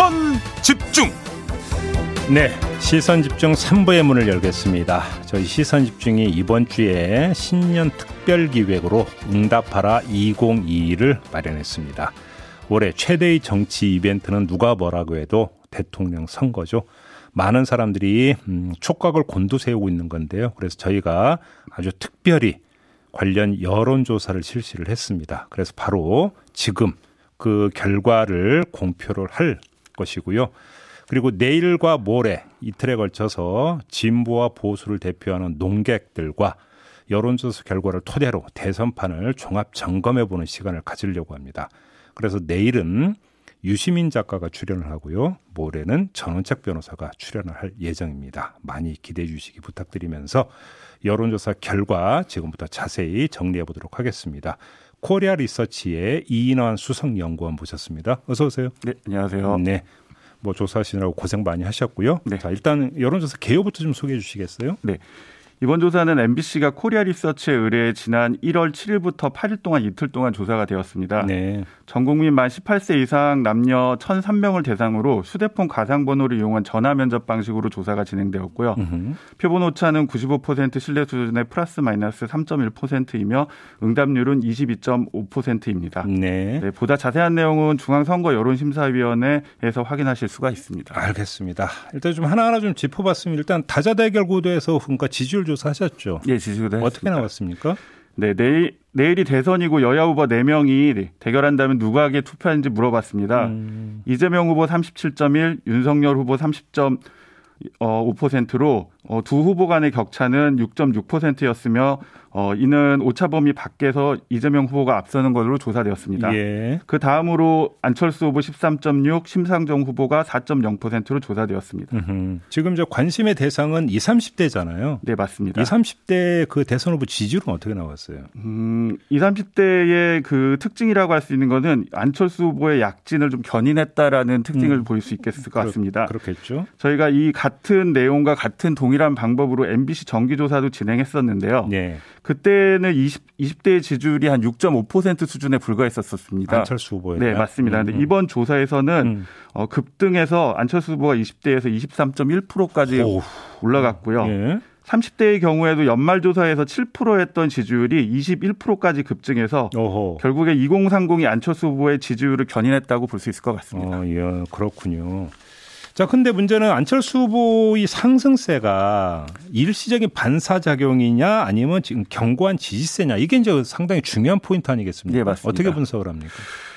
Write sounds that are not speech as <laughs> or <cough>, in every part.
시선 집중 네, 시선 집중 3부의 문을 열겠습니다. 저희 시선 집중이 이번 주에 신년 특별 기획으로 응답하라 2022를 마련했습니다. 올해 최대의 정치 이벤트는 누가 뭐라고 해도 대통령 선거죠. 많은 사람들이 음, 촉각을 곤두세우고 있는 건데요. 그래서 저희가 아주 특별히 관련 여론조사를 실시를 했습니다. 그래서 바로 지금 그 결과를 공표를 할 것이고요. 그리고 내일과 모레 이틀에 걸쳐서 진보와 보수를 대표하는 농객들과 여론조사 결과를 토대로 대선판을 종합 점검해 보는 시간을 가지려고 합니다. 그래서 내일은 유시민 작가가 출연을 하고요. 모레는 전원책 변호사가 출연을 할 예정입니다. 많이 기대해 주시기 부탁드리면서 여론조사 결과 지금부터 자세히 정리해 보도록 하겠습니다. 코리아 리서치의 이인환 수석 연구원 모셨습니다. 어서 오세요. 네, 안녕하세요. 네. 뭐 조사하시느라고 고생 많이 하셨고요. 네. 자, 일단 여론조사 개요부터 좀 소개해 주시겠어요? 네. 이번 조사는 MBC가 코리아 리서치에 의뢰해 지난 1월 7일부터 8일 동안 이틀 동안 조사가 되었습니다. 네. 전 국민 만 18세 이상 남녀 1,003명을 대상으로 휴대폰 가상번호를 이용한 전화 면접 방식으로 조사가 진행되었고요. 음흠. 표본 오차는 95% 신뢰 수준의 플러스 마이너스 3.1%이며 응답률은 22.5%입니다. 네. 네, 보다 자세한 내용은 중앙선거 여론심사위원회에서 확인하실 수가 있습니다. 알겠습니다. 일단 좀 하나하나 좀 짚어봤으면 일단 다자대결 구도에서 그러니까 지지율 조사하셨죠. 예, 지지도 어떻게 나왔습니까? 네, 내일 내일이 대선이고 여야 후보 4명이 대결한다면 누구에게 투표하는지 물어봤습니다. 음, 이재명 후보 37.1, 윤석열 후보 30.5%로 어, 두 후보 간의 격차는 6.6%였으며 어, 이는 오차 범위 밖에서 이재명 후보가 앞서는 것으로 조사되었습니다. 예. 그 다음으로 안철수 후보 13.6, 심상정 후보가 4.0%로 조사되었습니다. 음흠. 지금 저 관심의 대상은 20, 30대잖아요. 네, 맞습니다. 20, 30대 그 대선 후보 지지율은 어떻게 나왔어요? 음, 20, 30대의 그 특징이라고 할 수 있는 것은 안철수 후보의 약진을 좀 견인했다라는 특징을 음. 보일 수 있겠을 것 같습니다. 그렇 겠죠. 저희가 이 같은 내용과 같은 동일한 방법으로 MBC 정기조사도 진행했었는데요. 네. 그때는 20, 20대의 지지율이 한 6.5% 수준에 불과했었습니다. 안철수 후보에. 네, 맞습니다. 근데 이번 조사에서는 음. 어, 급등해서 안철수 후보가 20대에서 23.1%까지 오우. 올라갔고요. 예. 30대의 경우에도 연말조사에서 7%였던 지지율이 21%까지 급증해서 오호. 결국에 2030이 안철수 후보의 지지율을 견인했다고 볼 수 있을 것 같습니다. 어, 예, 그렇군요. 자, 근데 문제는 안철수 후보의 상승세가 일시적인 반사작용이냐 아니면 지금 견고한 지지세냐 이게 이제 상당히 중요한 포인트 아니겠습니까? 네, 맞습니다. 어떻게 분석을 합니까?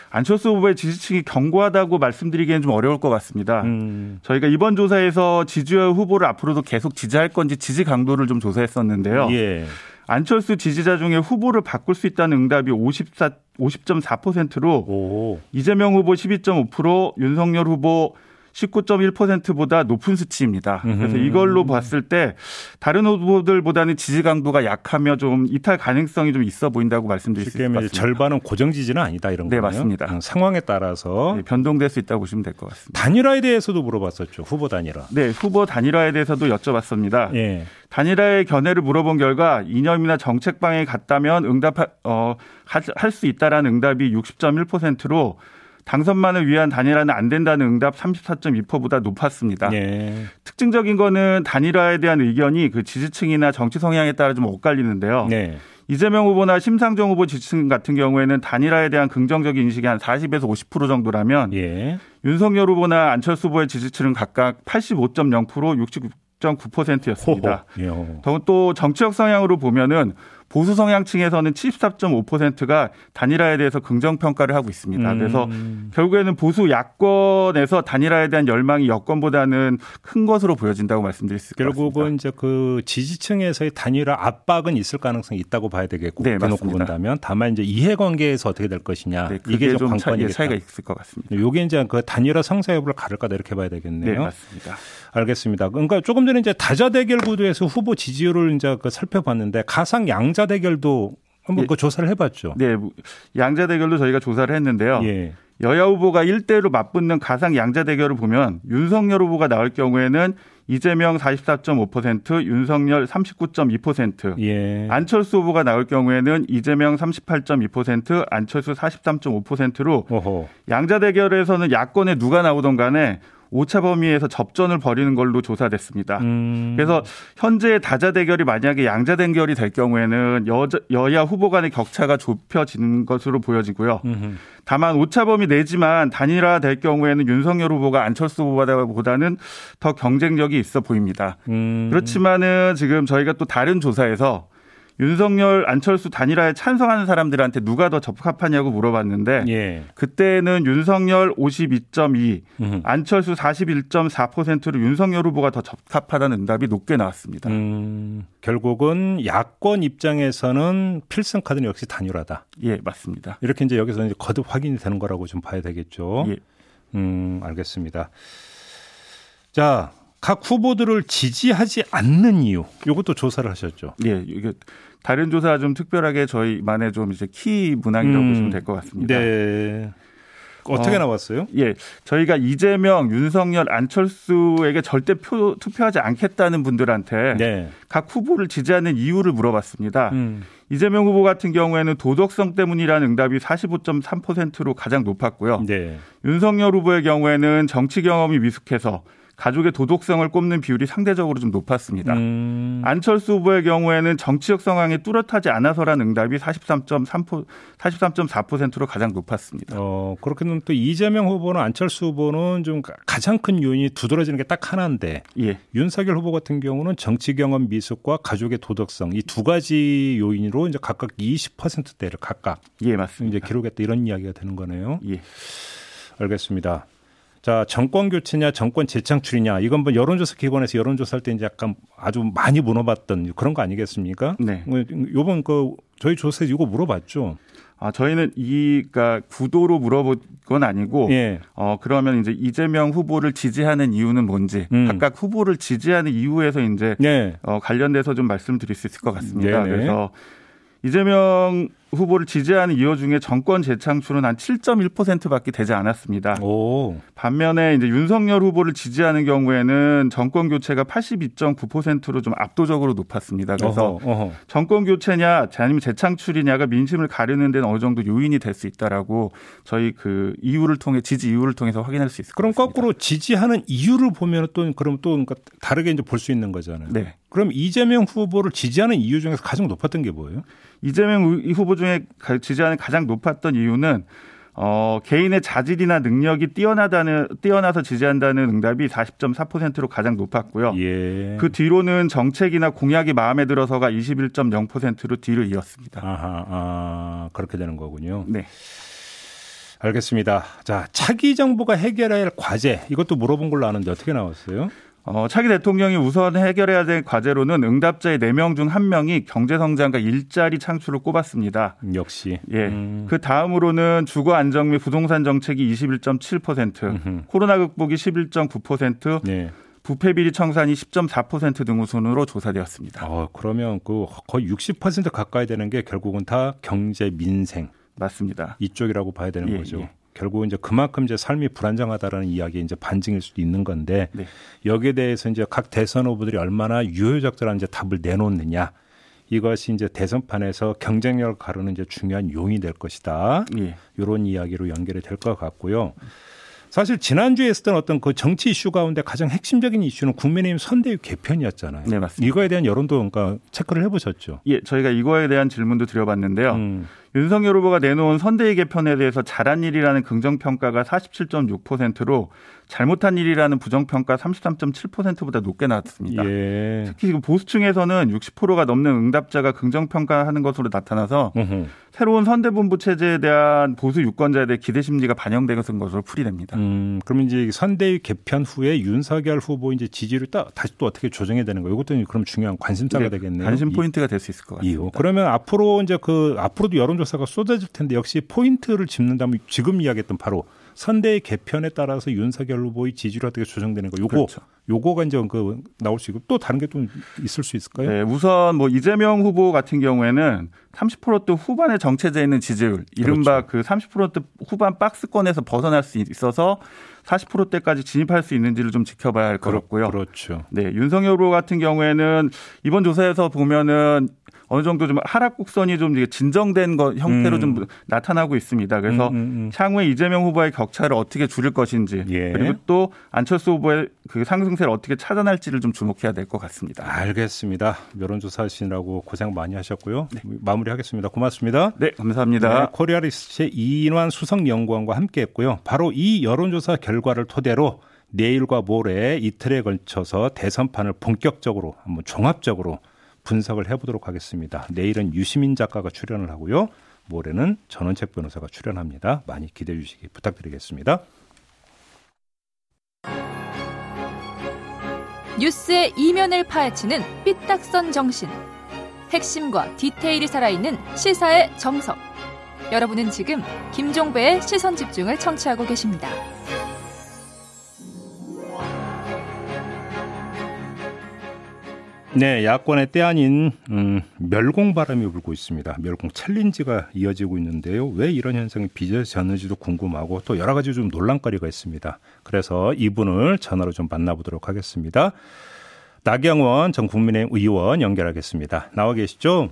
안철수 후보의 지지층이 견고하다고 말씀드리기에는 좀 어려울 것 같습니다. 음, 저희가 이번 조사에서 지지율 후보를 앞으로도 계속 지지할 건지 지지 강도를 좀 조사했었는데요. 예. 안철수 지지자 중에 후보를 바꿀 수 있다는 응답이 54, 50.4%로 오. 이재명 후보 12.5%, 윤석열 후보 19.1%보다 높은 수치입니다. 그래서. 이걸로 봤을 때 다른 후보들보다는 지지 강도가 약하며 좀 이탈 가능성이 좀 있어 보인다고 말씀드릴 수 있을 것 같습니다. 절반은 고정 지지는 아니다 이런 네, 거예요. 맞습니다. 어, 상황에 따라서 네, 변동될 수 있다고 보시면 될 것 같습니다. 단일화에 대해서도 물어봤었죠. 후보 단일화. 네, 후보 단일화에 대해서도 여쭤봤습니다. 예. 단일화의 견해를 물어본 결과 이념이나 정책 방향이 같다면 응답 어, 할 수 있다라는 응답이 60.1%로 당선만을 위한 단일화는 안 된다는 응답 34.2%보다 높았습니다. 예. 특징적인 거는 단일화에 대한 의견이 그 지지층이나 정치 성향에 따라 좀 엇갈리는데요. 네. 이재명 후보나 심상정 후보 지지층 같은 경우에는 단일화에 대한 긍정적인 인식이 한 40에서 50% 정도라면 예. 윤석열 후보나 안철수 후보의 지지층은 각각 85.0%, 69.9%였습니다. 예. 더군 또 정치적 성향으로 보면은 보수 성향층에서는 74.5%가 단일화에 대해서 긍정 평가를 하고 있습니다. 음. 그래서 결국에는 보수 야권에서 단일화에 대한 열망이 여권보다는 큰 것으로 보여진다고 말씀드릴 수 같습니다. 결국은 이제 그 지지층에서의 단일화 압박은 있을 가능성이 있다고 봐야 되겠고 네, 맞습니다. 본다면 다만 이제 이해관계에서 어떻게 될 것이냐 네, 이게 좀좀 차, 예. 차이가 있을 것 같습니다. 요게 이제 그 단일화 성사 여부를 가를 거다 이렇게 봐야 네, 되겠네요. 맞습니다. 알겠습니다. 그러니까 조금 전에 이제 다자 대결 구도에서 후보 지지율을 이제 그 살펴봤는데 가상 양자 대결도 한번 예. 그 조사를 해봤죠. 네, 양자 대결도 저희가 조사를 했는데요. 예. 여야 후보가 1대1로 맞붙는 가상 양자 대결을 보면 윤석열 후보가 나올 경우에는 이재명 44.5%, 윤석열 39.2%, 예. 안철수 후보가 나올 경우에는 이재명 38.2%, 안철수 43.5%로 오호. 양자 대결에서는 야권에 누가 나오던 간에 오차 범위에서 접전을 벌이는 걸로 조사됐습니다. 음. 그래서 현재 다자 대결이 만약에 양자 대결이 될 경우에는 여, 여야 후보 간의 격차가 좁혀지는 것으로 보여지고요. 음흠. 다만 오차 범위 내지만 단일화 될 경우에는 윤석열 후보가 안철수 후보보다는 더 경쟁력이 있어 보입니다. 음. 그렇지만은 지금 저희가 또 다른 조사에서 윤석열 안철수 단일화에 찬성하는 사람들한테 누가 더 적합하냐고 물어봤는데 예. 그때는 윤석열 52.2, 음흠. 안철수 41.4%로 윤석열 후보가 더 적합하다는 응답이 높게 나왔습니다. 음, 결국은 야권 입장에서는 필승 카드는 역시 단일화다. 예, 맞습니다. 이렇게 이제 여기서 이제 거듭 확인이 되는 거라고 좀 봐야 되겠죠. 예. 음, 알겠습니다. 자, 각 후보들을 지지하지 않는 이유, 이것도 조사를 하셨죠. 예, 이게 다른 조사 좀 특별하게 저희만의 좀 이제 키 문항이라고 음, 보시면 될 것 같습니다. 네. 어떻게 어, 나왔어요? 예, 저희가 이재명, 윤석열, 안철수에게 절대 표, 투표하지 않겠다는 분들한테 네. 각 후보를 지지하는 이유를 물어봤습니다. 음, 이재명 후보 같은 경우에는 도덕성 때문이라는 응답이 45.3%로 가장 높았고요. 네. 윤석열 후보의 경우에는 정치 경험이 미숙해서 가족의 도덕성을 꼽는 비율이 상대적으로 좀 높았습니다. 음, 안철수 후보의 경우에는 정치적 상황이 뚜렷하지 않아서라는 응답이 43.3% 43.4%로 가장 높았습니다. 어, 그렇게는 또 이재명 후보는 안철수 후보는 좀 가- 가장 큰 요인이 두드러지는 게 딱 하나인데 예, 윤석열 후보 같은 경우는 정치 경험 미숙과 가족의 도덕성 이 두 가지 요인으로 이제 각각 20%대를 각각 예 이제 맞습니다. 기록했다 이런 이야기가 되는 거네요. 예, 알겠습니다. 자, 정권 교체냐, 정권 재창출이냐, 이건 뭐 여론조사 기관에서 여론조사할 때 이제 약간 아주 많이 물어봤던 그런 거 아니겠습니까? 네. 뭐 요번 그 저희 조사에서 이거 물어봤죠. 아 저희는 이 그러니까 구도로 물어본 건 아니고 예. 어 그러면 이제 이재명 후보를 지지하는 이유는 뭔지 음. 각각 후보를 지지하는 이유에서 이제 네. 어, 관련돼서 좀 말씀드릴 수 있을 것 같습니다. 네네. 그래서 이재명 후보를 지지하는 이유 중에 정권 재창출은 한 7.1%밖에 되지 않았습니다. 오. 반면에 이제 윤석열 후보를 지지하는 경우에는 정권 교체가 82.9%로 좀 압도적으로 높았습니다. 그래서 어허, 어허. 정권 교체냐 아니면 재창출이냐가 민심을 가르는 데는 어느 정도 요인이 될 수 있다라고 저희 그 이유를 통해 지지 이유를 통해서 확인할 수 있을 것 그럼. 거꾸로 지지하는 이유를 보면 또 그럼 또 그러니까 다르게 이제 볼 수 있는 거잖아요. 네. 그럼 이재명 후보를 지지하는 이유 중에서 가장 높았던 게 뭐예요? 이재명 후- 후보 중에 가- 지지하는 가장 높았던 이유는 어, 개인의 자질이나 능력이 뛰어나다는 뛰어나서 지지한다는 응답이 40.4%로 가장 높았고요. 예. 그 뒤로는 정책이나 공약이 마음에 들어서가 21.0%로 뒤를 이었습니다. 아하, 아, 그렇게 되는 거군요. 네. 알겠습니다. 자, 차기 정부가 해결해야 할 과제 이것도 물어본 걸로 아는데 어떻게 나왔어요? 어, 차기 대통령이 우선 해결해야 될 과제로는 응답자의 4명 중 1명이 경제성장과 일자리 창출을 꼽았습니다. 역시. 예. 음, 그 다음으로는 주거 안정 및 부동산 정책이 21.7%, 음흠. 코로나 극복이 11.9%, 네. 부패 비리 청산이 10.4%등 순으로 조사되었습니다. 어, 그러면 그 거의 60% 가까이 되는 게 결국은 다 경제 민생 맞습니다. 이쪽이라고 봐야 되는 예, 거죠. 예. 결국은 이제 그만큼 이제 삶이 불안정하다라는 이야기의 이제 반증일 수도 있는 건데 네. 여기에 대해서 이제 각 대선 후보들이 얼마나 유효적절한 이제 답을 내놓느냐 이것이 이제 대선판에서 경쟁력을 가르는 이제 중요한 요인이 될 것이다. 예. 이런 이야기로 연결이 될 것 같고요. 사실 지난주에 있었던 어떤 그 정치 이슈 가운데 가장 핵심적인 이슈는 국민의힘 선대위 개편이었잖아요. 네, 맞습니다. 이거에 대한 여론도 그러니까 체크를 해보셨죠. 예, 저희가 이거에 대한 질문도 드려봤는데요. 음, 윤석열 후보가 내놓은 선대위 개편에 대해서 잘한 일이라는 긍정평가가 47.6%로 잘못한 일이라는 부정평가 33.7%보다 높게 나왔습니다. 예. 특히 지금 보수층에서는 60%가 넘는 응답자가 긍정평가하는 것으로 나타나서 음흠. 새로운 선대본부 체제에 대한 보수 유권자에 대해 기대 심리가 반영되는 것으로 풀이됩니다. 음, 그러면 이제 선대위 개편 후에 윤석열 후보 이제 지지를 따, 다시 또 어떻게 조정해야 되는 거예요? 이것도 그럼 중요한 관심사가 네, 되겠네요. 관심 이- 포인트가 될 수 있을 것 같습니다. 이유. 그러면 앞으로 이제 그 앞으로도 여론조 사가 쏟아질 텐데 역시 포인트를 짚는다면 지금 이야기했던 바로 선대위 개편에 따라서 윤석열 후보의 지지율 어떻게 조정되는 거. 요거 그렇죠. 요거가 이제 그 나올 수 있고 또 다른 게 좀 있을 수 있을까요? 네, 우선 뭐 이재명 후보 같은 경우에는 30%대 후반에 정체돼 있는 지지율, 이른바 그렇죠. 그 30%대 후반 박스권에서 벗어날 수 있어서 40%대까지 진입할 수 있는지를 좀 지켜봐야 할 것 같고요. 그렇죠. 네, 윤석열 후보 같은 경우에는 이번 조사에서 보면은 어느 정도 좀 하락 곡선이 좀 진정된 것 형태로 음. 좀 나타나고 있습니다. 그래서 음, 음, 음, 향후에 이재명 후보의 격차를 어떻게 줄일 것인지 예. 그리고 또 안철수 후보의 그 상승세를 어떻게 찾아낼지를 좀 주목해야 될 것 같습니다. 알겠습니다. 여론조사 하시느라고 고생 많이 하셨고요. 네. 마무리하겠습니다. 고맙습니다. 네, 감사합니다. 네, 코리아 리서치의 이인환 수석 연구원과 함께했고요. 바로 이 여론조사 결과를 토대로 내일과 모레 이틀에 걸쳐서 대선판을 본격적으로 한번 종합적으로 분석을 해보도록 하겠습니다. 내일은 유시민 작가가 출연을 하고요. 모레는 전원책 변호사가 출연합니다. 많이 기대해 주시기 부탁드리겠습니다. 뉴스의 이면을 파헤치는 삐딱선 정신. 핵심과 디테일이 살아있는 시사의 정석. 여러분은 지금 김종배의 시선 집중을 청취하고 계십니다. 네, 야권의 때 아닌 음, 멸공 바람이 불고 있습니다. 멸공 챌린지가 이어지고 있는데요. 왜 이런 현상이 빚어졌는지도 궁금하고 또 여러 가지 좀 논란거리가 있습니다. 그래서 이분을 전화로 좀 만나보도록 하겠습니다. 나경원 전 국민의힘 의원 연결하겠습니다. 나와 계시죠?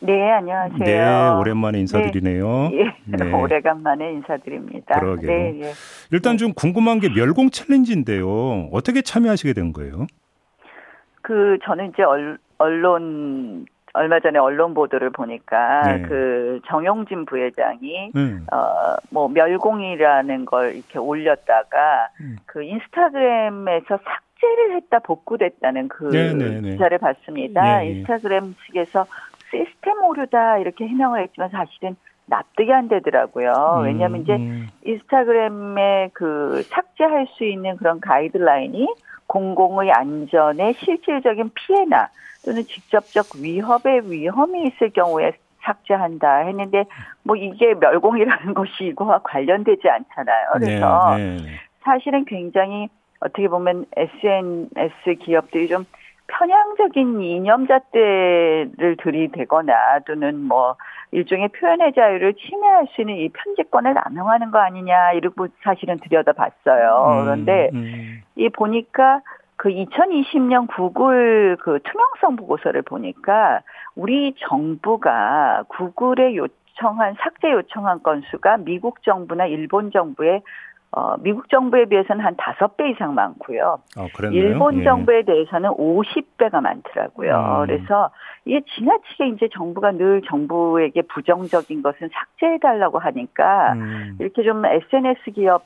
네, 안녕하세요. 네, 오랜만에 인사드리네요. 네, 네. <laughs> 오래간만에 인사드립니다. 그러게요. 네, 예. 일단 좀 궁금한 게 멸공 챌린지인데요. 어떻게 참여하시게 된 거예요? 그 저는 이제 언론 얼마 전에 언론 보도를 보니까 네. 그 정용진 부회장이 음. 어뭐 멸공이라는 걸 이렇게 올렸다가 음. 그 인스타그램에서 삭제를 했다 복구됐다는 그 네, 네, 네. 기사를 봤습니다. 네, 인스타그램 측에서 시스템 오류다 이렇게 해명을 했지만 사실은 납득이 안 되더라고요. 음, 왜냐하면 이제 음. 인스타그램에 그 삭제할 수 있는 그런 가이드라인이 공공의 안전에 실질적인 피해나 또는 직접적 위협의 위험이 있을 경우에 삭제한다 했는데 뭐 이게 멸공이라는 <laughs> 것이 이거와 관련되지 않잖아요. 그래서 네, 네. 사실은 굉장히 어떻게 보면 SNS 기업들이 좀 편향적인 이념 잣대를 들이대거나 또는 뭐 일종의 표현의 자유를 침해할 수 있는 이 편집권을 남용하는 거 아니냐 이러고 사실은 들여다봤어요. 음, 그런데 음. 이 보니까 그 2020년 구글 그 투명성 보고서를 보니까 우리 정부가 구글에 요청한 삭제 요청한 건수가 미국 정부나 일본 정부의 어, 미국 정부에 비해서는 한 다섯 배 이상 많고요. 어, 일본 예. 정부에 대해서는 50배가 많더라고요. 음. 그래서 이게 지나치게 이제 정부가 늘 정부에게 부정적인 것은 삭제해달라고 하니까 음. 이렇게 좀 SNS 기업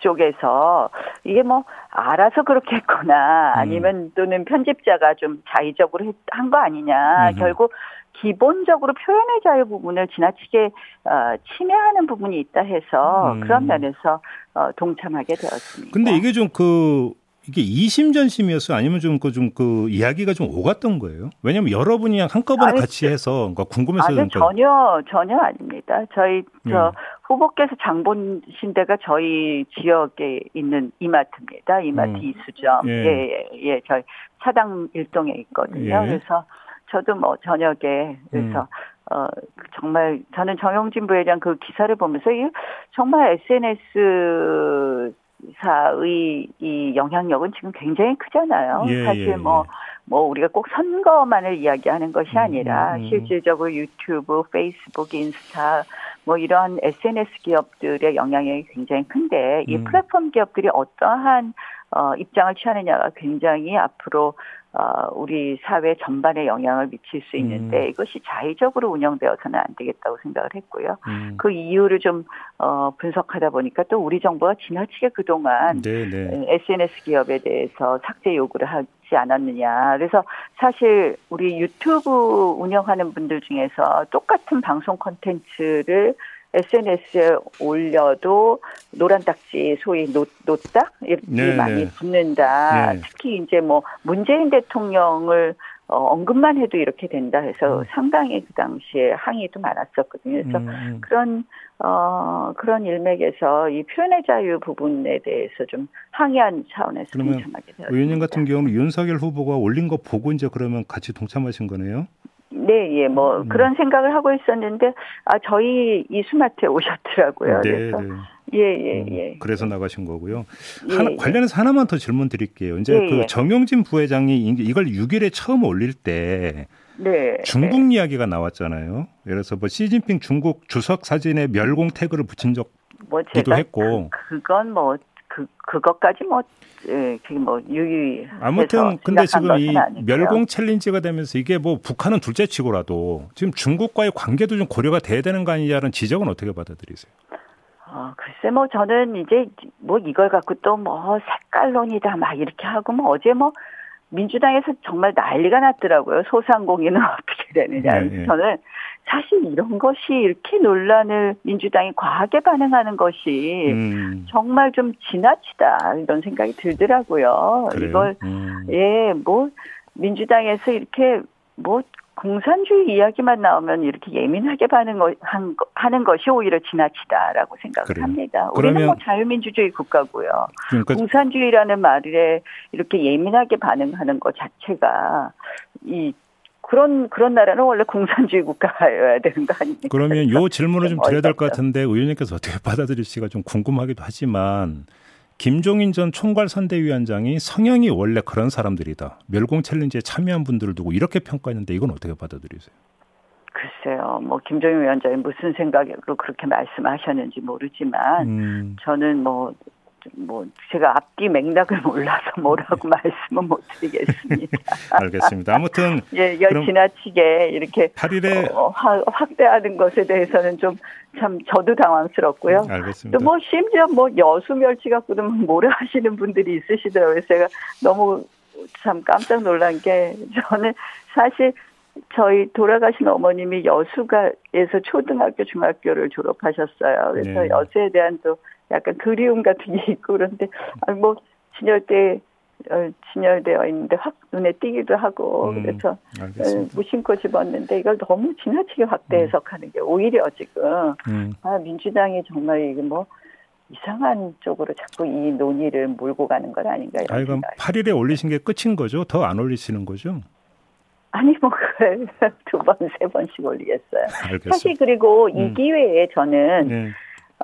쪽에서 이게 뭐 알아서 그렇게 했거나 음. 아니면 또는 편집자가 좀 자의적으로 한 거 아니냐. 음. 결국 기본적으로 표현의 자유 부분을 지나치게 어, 침해하는 부분이 있다 해서 음. 그런 면에서 어, 동참하게 되었습니다. 근데 이게 좀 그 이게 이심 전심이었어요? 아니면 좀 그 좀그 그 이야기가 좀 오갔던 거예요? 왜냐하면 여러분이 한꺼번에 아니, 같이 해서 그러니까 궁금해서 아니, 전혀 전혀 아닙니다. 저희 저 음. 후보께서 장 보신 데가 저희 지역에 있는 이마트입니다. 이마트 음. 이수점. 예. 예, 예, 예. 저희 사당 일동에 있거든요. 예. 그래서 저도 뭐 저녁에 그래서 음. 어 정말 저는 정영진 부회장 그 기사를 보면서 이 정말 SNS 사의 이 영향력은 지금 굉장히 크잖아요. 예, 사실 예, 뭐, 예. 뭐 우리가 꼭 선거만을 이야기하는 것이 음, 아니라 음, 음. 실질적으로 유튜브, 페이스북, 인스타 뭐 이런 SNS 기업들의 영향력이 굉장히 큰데 이 음. 플랫폼 기업들이 어떠한 어, 입장을 취하느냐가 굉장히 앞으로 어, 우리 사회 전반에 영향을 미칠 수 있는데 음. 이것이 자의적으로 운영되어서는 안 되겠다고 생각을 했고요. 음. 그 이유를 좀 어, 분석하다 보니까 또 우리 정부가 지나치게 그동안 네네. SNS 기업에 대해서 삭제 요구를 하지 않았느냐. 그래서 사실 우리 유튜브 운영하는 분들 중에서 똑같은 방송 콘텐츠를 SNS에 올려도 노란 딱지 소위 노, 노딱 이렇게 네, 많이 네. 붙는다. 네. 특히 이제 뭐 문재인 대통령을 어, 언급만 해도 이렇게 된다 해서 음. 상당히 그 당시에 항의도 많았었거든요. 그래서 음, 음. 그런 어, 그런 일맥에서 이 표현의 자유 부분에 대해서 좀 항의한 차원에서 동참하게 되었습니다. 의원님 같은 경우는 윤석열 후보가 올린 거 보고 이제 그러면 같이 동참하신 거네요? 네, 예, 뭐 음. 그런 생각을 하고 있었는데 아 저희 이수마트에 오셨더라고요. 네, 그래서 네. 예, 예, 음, 예. 그래서 나가신 거고요. 예, 하나, 예. 관련해서 하나만 더 질문 드릴게요. 이제 예, 그 예. 정영진 부회장이 이걸 6일에 처음 올릴 때 네, 중국 네. 이야기가 나왔잖아요. 그래서 뭐 시진핑 중국 주석 사진에 멸공 태그를 붙인 적도 뭐 했고 그, 그건 뭐 그 그것까지 뭐 예, 그게 뭐 유유. 아무튼 근데 지금 이 멸공 챌린지가 되면서 이게 뭐 북한은 둘째치고라도 지금 중국과의 관계도 좀 고려가 돼야 되는 거 아니냐는 지적은 어떻게 받아들이세요? 어, 글쎄 뭐 저는 이제 뭐 이걸 갖고 또 뭐 색깔론이다 막 이렇게 하고 뭐 어제 뭐 민주당에서 정말 난리가 났더라고요. 소상공인은 <laughs> 어떻게 되느냐. 네, 네. 저는 사실 이런 것이 이렇게 논란을 민주당이 과하게 반응하는 것이 음. 정말 좀 지나치다 이런 생각이 들더라고요. 그래요? 이걸 음. 예뭐 민주당에서 이렇게 뭐 공산주의 이야기만 나오면 이렇게 예민하게 반응한 하는 것이 오히려 지나치다라고 생각을 그래요. 합니다. 우리는 뭐 자유민주주의 국가고요. 그러니까 공산주의라는 말에 이렇게 예민하게 반응하는 것 자체가 이 그런 그런 나라는 원래 공산주의 국가여야 되는 거 아닙니까? 그러면 요 질문을 좀 드려야 될 것 같은데 의원님께서 어떻게 <laughs> 받아들일지가 좀 궁금하기도 하지만 김종인 전 총괄선대위원장이 성향이 원래 그런 사람들이다. 멸공 챌린지에 참여한 분들을 두고 이렇게 평가했는데 이건 어떻게 받아들이세요? 글쎄요, 뭐 김종인 위원장이 무슨 생각으로 그렇게 말씀하셨는지 모르지만 음. 저는 뭐 뭐 제가 앞뒤 맥락을 <laughs> 몰라서 뭐라고 말씀은 못 드리겠습니다. <laughs> 알겠습니다. 아무튼 <laughs> 예, 여 지나치게 이렇게 8일에 어, 확대하는 것에 대해서는 좀 참 저도 당황스럽고요. 알겠습니다. 또 뭐 심지어 뭐 여수 멸치 갖고도 뭐라 하시는 분들이 있으시더라고요. 제가 너무 참 깜짝 놀란 게 저는 사실 저희 돌아가신 어머님이 여수가에서 초등학교 중학교를 졸업하셨어요. 그래서 네. 여수에 대한 또 약간 그리움 같은 게 있고 그런데 뭐 진열대 어, 진열되어 있는데 확 눈에 띄기도 하고 음, 그래서 어, 무심코 집었는데 이걸 너무 지나치게 확대 음. 해석하는 게 오히려 지금 음. 아 민주당이 정말 이게 뭐 이상한 쪽으로 자꾸 이 논의를 몰고 가는 건 아닌가 이런 아니, 그럼 8일에 올리신 게 끝인 거죠? 더 안 올리시는 거죠? 아니 뭐 <laughs> 두번 세 번씩 올리겠어요. 알겠습니다. 사실 그리고 이 음. 기회에 저는 네.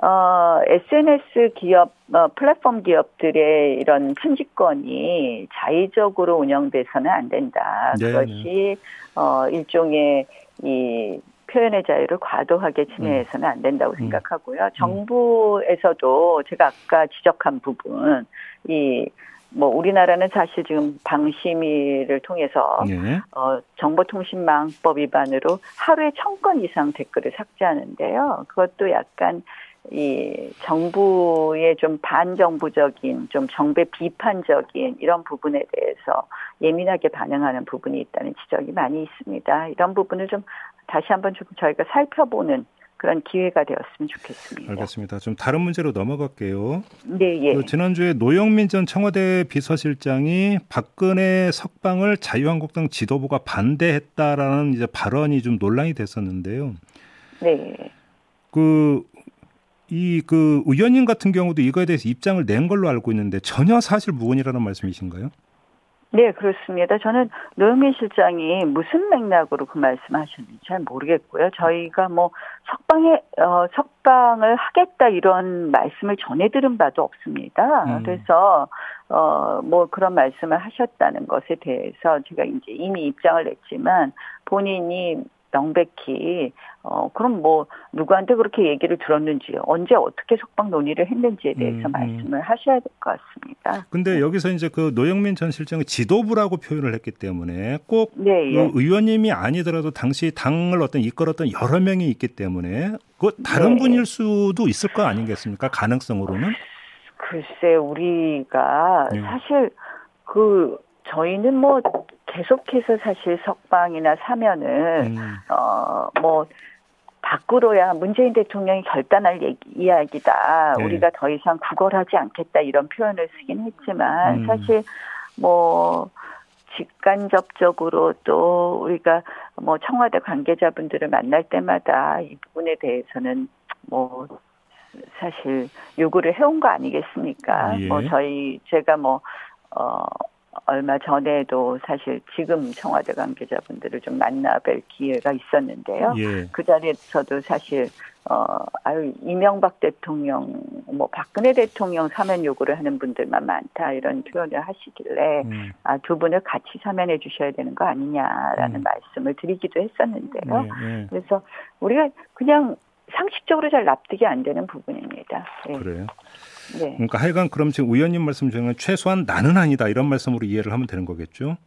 어, SNS 기업, 어, 플랫폼 기업들의 이런 편집권이 자의적으로 운영돼서는 안 된다. 네, 그것이, 네. 어, 일종의 이 표현의 자유를 과도하게 침해해서는 안 된다고 음. 생각하고요. 음. 정부에서도 제가 아까 지적한 부분, 이, 뭐 우리나라는 사실 지금 방심위를 통해서 네. 어, 정보통신망법 위반으로 하루에 천 건 이상 댓글을 삭제하는데요. 그것도 약간 이 정부의 좀 반정부적인 좀 정배 비판적인 이런 부분에 대해서 예민하게 반응하는 부분이 있다는 지적이 많이 있습니다. 이런 부분을 좀 다시 한번 좀 저희가 살펴보는 그런 기회가 되었으면 좋겠습니다. 알겠습니다. 좀 다른 문제로 넘어갈게요. 네, 예. 그 지난주에 노영민 전 청와대 비서실장이 박근혜 석방을 자유한국당 지도부가 반대했다라는 이제 발언이 좀 논란이 됐었는데요. 네. 그 이 그 의원님 같은 경우도 이거에 대해서 입장을 낸 걸로 알고 있는데 전혀 사실 무근이라는 말씀이신가요? 네, 그렇습니다. 저는 노영민 실장이 무슨 맥락으로 그 말씀하셨는지 잘 모르겠고요. 저희가 뭐 석방에 어 석방을 하겠다 이런 말씀을 전해 들은 바도 없습니다. 음. 그래서 어 뭐 그런 말씀을 하셨다는 것에 대해서 제가 이제 이미 입장을 냈지만 본인이 명백히 어 그럼 뭐 누구한테 그렇게 얘기를 들었는지 언제 어떻게 석방 논의를 했는지에 대해서 음, 음. 말씀을 하셔야 될 것 같습니다. 근데 여기서 이제 그 노영민 전 실장이 지도부라고 표현을 했기 때문에 꼭 네, 예. 그 의원님이 아니더라도 당시 당을 어떤 이끌었던 여러 명이 있기 때문에 그 다른 네. 분일 수도 있을 거 아니겠습니까? 가능성으로는? 글쎄 우리가 네. 사실 그 저희는 뭐 계속해서 사실 석방이나 사면은 음. 어뭐 밖으로야 문재인 대통령이 결단할 얘기, 이야기다. 네. 우리가 더 이상 구걸하지 않겠다 이런 표현을 쓰긴 했지만 음. 사실 뭐 직간접적으로 또 우리가 뭐 청와대 관계자분들을 만날 때마다 이 부분에 대해서는 뭐 사실 요구를 해온 거 아니겠습니까? 예. 뭐 저희 제가 뭐 어. 얼마 전에도 사실 지금 청와대 관계자분들을 좀 만나 뵐 기회가 있었는데요. 예. 그 자리에서도 사실 어 아유 이명박 대통령 뭐 박근혜 대통령 사면 요구를 하는 분들만 많다 이런 표현을 하시길래 음. 아두 분을 같이 사면해 주셔야 되는 거 아니냐라는 음. 말씀을 드리기도 했었는데요. 네, 네. 그래서 우리가 그냥 상식적으로 잘 납득이 안 되는 부분입니다. 네. 그래요. 네. 그러니까 하여간 그럼 지금 의원님 말씀 중에 최소한 나는 아니다 이런 말씀으로 이해를 하면 되는 거겠죠?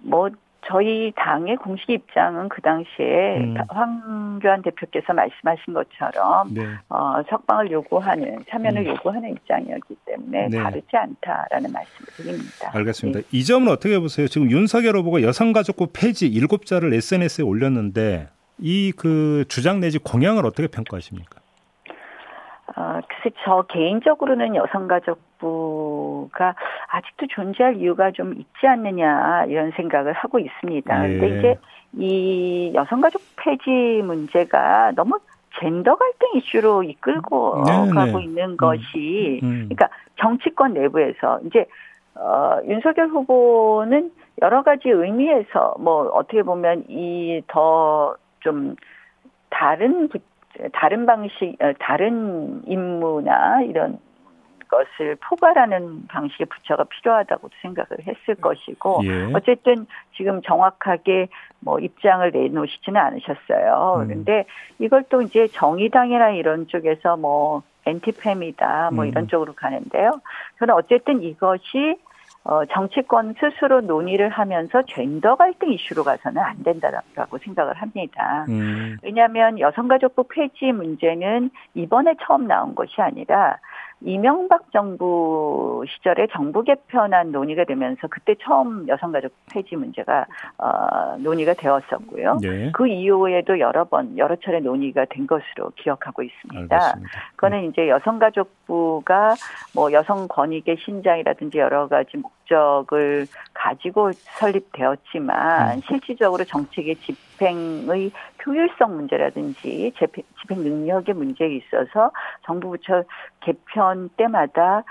뭐 저희 당의 공식 입장은 그 당시에 음. 황교안 대표께서 말씀하신 것처럼 네. 어, 석방을 요구하는 사면을 음. 요구하는 입장이었기 때문에 네. 다르지 않다라는 말씀을 드립니다. 알겠습니다. 네. 이 점은 어떻게 보세요? 지금 윤석열 후보가 여성가족부 폐지 일곱 자를 SNS에 올렸는데 이 그 주장 내지 공약을 어떻게 평가하십니까? 어, 글쎄 저 개인적으로는 여성가족부가 아직도 존재할 이유가 좀 있지 않느냐 이런 생각을 하고 있습니다. 네. 근데 이제 이 여성가족 폐지 문제가 너무 젠더 갈등 이슈로 이끌고 네, 네. 가고 네. 있는 것이 음, 음. 그러니까 정치권 내부에서 이제 어, 윤석열 후보는 여러 가지 의미에서 뭐 어떻게 보면 이 더 좀 다른 다른 방식, 어, 다른 임무나 이런 것을 포괄하는 방식의 부처가 필요하다고 생각을 했을 것이고 예. 어쨌든 지금 정확하게 뭐 입장을 내놓으시지는 않으셨어요. 음. 그런데 이걸 또 이제 정의당이나 이런 쪽에서 뭐 엔티팸이다 뭐 음. 이런 쪽으로 가는데요. 저는 어쨌든 이것이 어, 정치권 스스로 논의를 하면서 젠더 갈등 이슈로 가서는 안 된다라고 생각을 합니다. 음. 왜냐하면 여성가족부 폐지 문제는 이번에 처음 나온 것이 아니라 이명박 정부 시절에 정부 개편안 논의가 되면서 그때 처음 여성가족 폐지 문제가 어, 논의가 되었었고요. 네. 그 이후에도 여러 번 여러 차례 논의가 된 것으로 기억하고 있습니다. 알겠습니다. 그거는 이제 여성가족부가 뭐 여성 권익의 신장이라든지 여러 가지 목 적을 가지고 설립되었지만 음. 실질적으로 정책의 집행의 효율성 문제라든지 집행 능력의 문제에 있어서 정부 부처 개편 때마다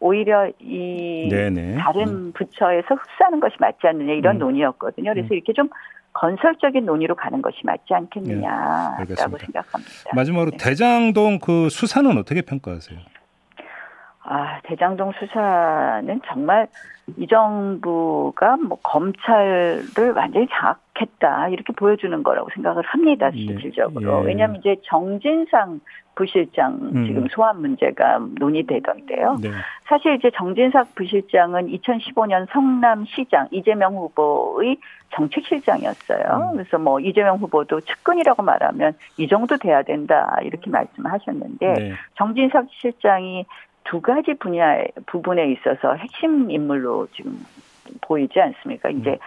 오히려 이 네네. 다른 음. 부처에서 흡수하는 것이 맞지 않느냐 이런 음. 논의였거든요. 그래서 음. 이렇게 좀 건설적인 논의로 가는 것이 맞지 않겠느냐라고 네, 생각합니다. 마지막으로 네. 대장동 그 수사는 어떻게 평가하세요? 아, 대장동 수사는 정말 이 정부가 뭐 검찰을 완전히 장악했다 이렇게 보여주는 거라고 생각을 합니다 네. 실질적으로 예. 왜냐하면 이제 정진상 부실장 음. 지금 소환 문제가 논의되던데요. 네. 사실 이제 정진상 부실장은 2015년 성남시장 이재명 후보의 정책실장이었어요. 음. 그래서 뭐 이재명 후보도 측근이라고 말하면 이 정도 돼야 된다 이렇게 말씀하셨는데 네. 정진석 실장이 두 가지 분야 부분에 있어서 핵심 인물로 지금 보이지 않습니까? 이제 음.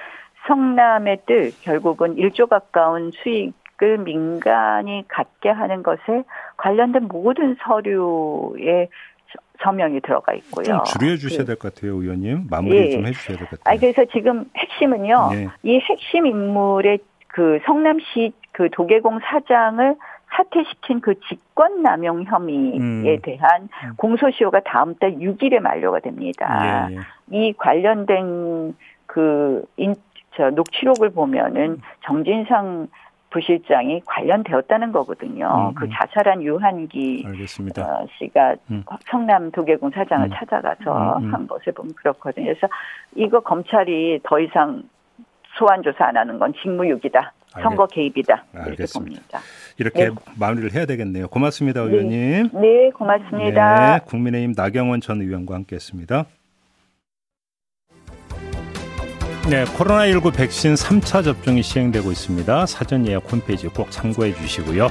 성남의 뜻 결국은 1조 가까운 수익을 민간이 갖게 하는 것에 관련된 모든 서류에 서명이 들어가 있고요. 좀 줄여 주셔야 될 것 같아요, 의원님. 마무리 예. 좀 해주셔야 될 것 같아요. 아, 그래서 지금 핵심은요, 네. 이 핵심 인물의 그 성남시 그 도계공 사장을 사퇴시킨 그 직권남용 혐의에 음. 대한 음. 공소시효가 다음 달 6일에 만료가 됩니다. 예, 예. 이 관련된 그 인, 저 녹취록을 보면은 음. 정진상 부실장이 관련되었다는 거거든요. 음, 그 음. 자살한 유한기. 어, 씨가 음. 성남 도계공 사장을 음. 찾아가서 음, 한 것을 보면 그렇거든요. 그래서 이거 검찰이 더 이상 소환 조사 안 하는 건 직무유기다. 선거 개입이다. 이렇게 알겠습니다. 봅니다. 이렇게 네. 마무리를 해야 되겠네요. 고맙습니다, 네. 의원님. 네, 고맙습니다. 네, 국민의힘 나경원 전 의원과 함께했습니다. 네, 코로나19 백신 3차 접종이 시행되고 있습니다. 사전 예약 홈페이지 꼭 참고해 주시고요.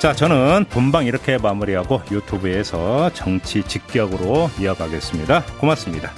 자, 저는 본방 이렇게 마무리하고 유튜브에서 정치 직격으로 이어가겠습니다. 고맙습니다.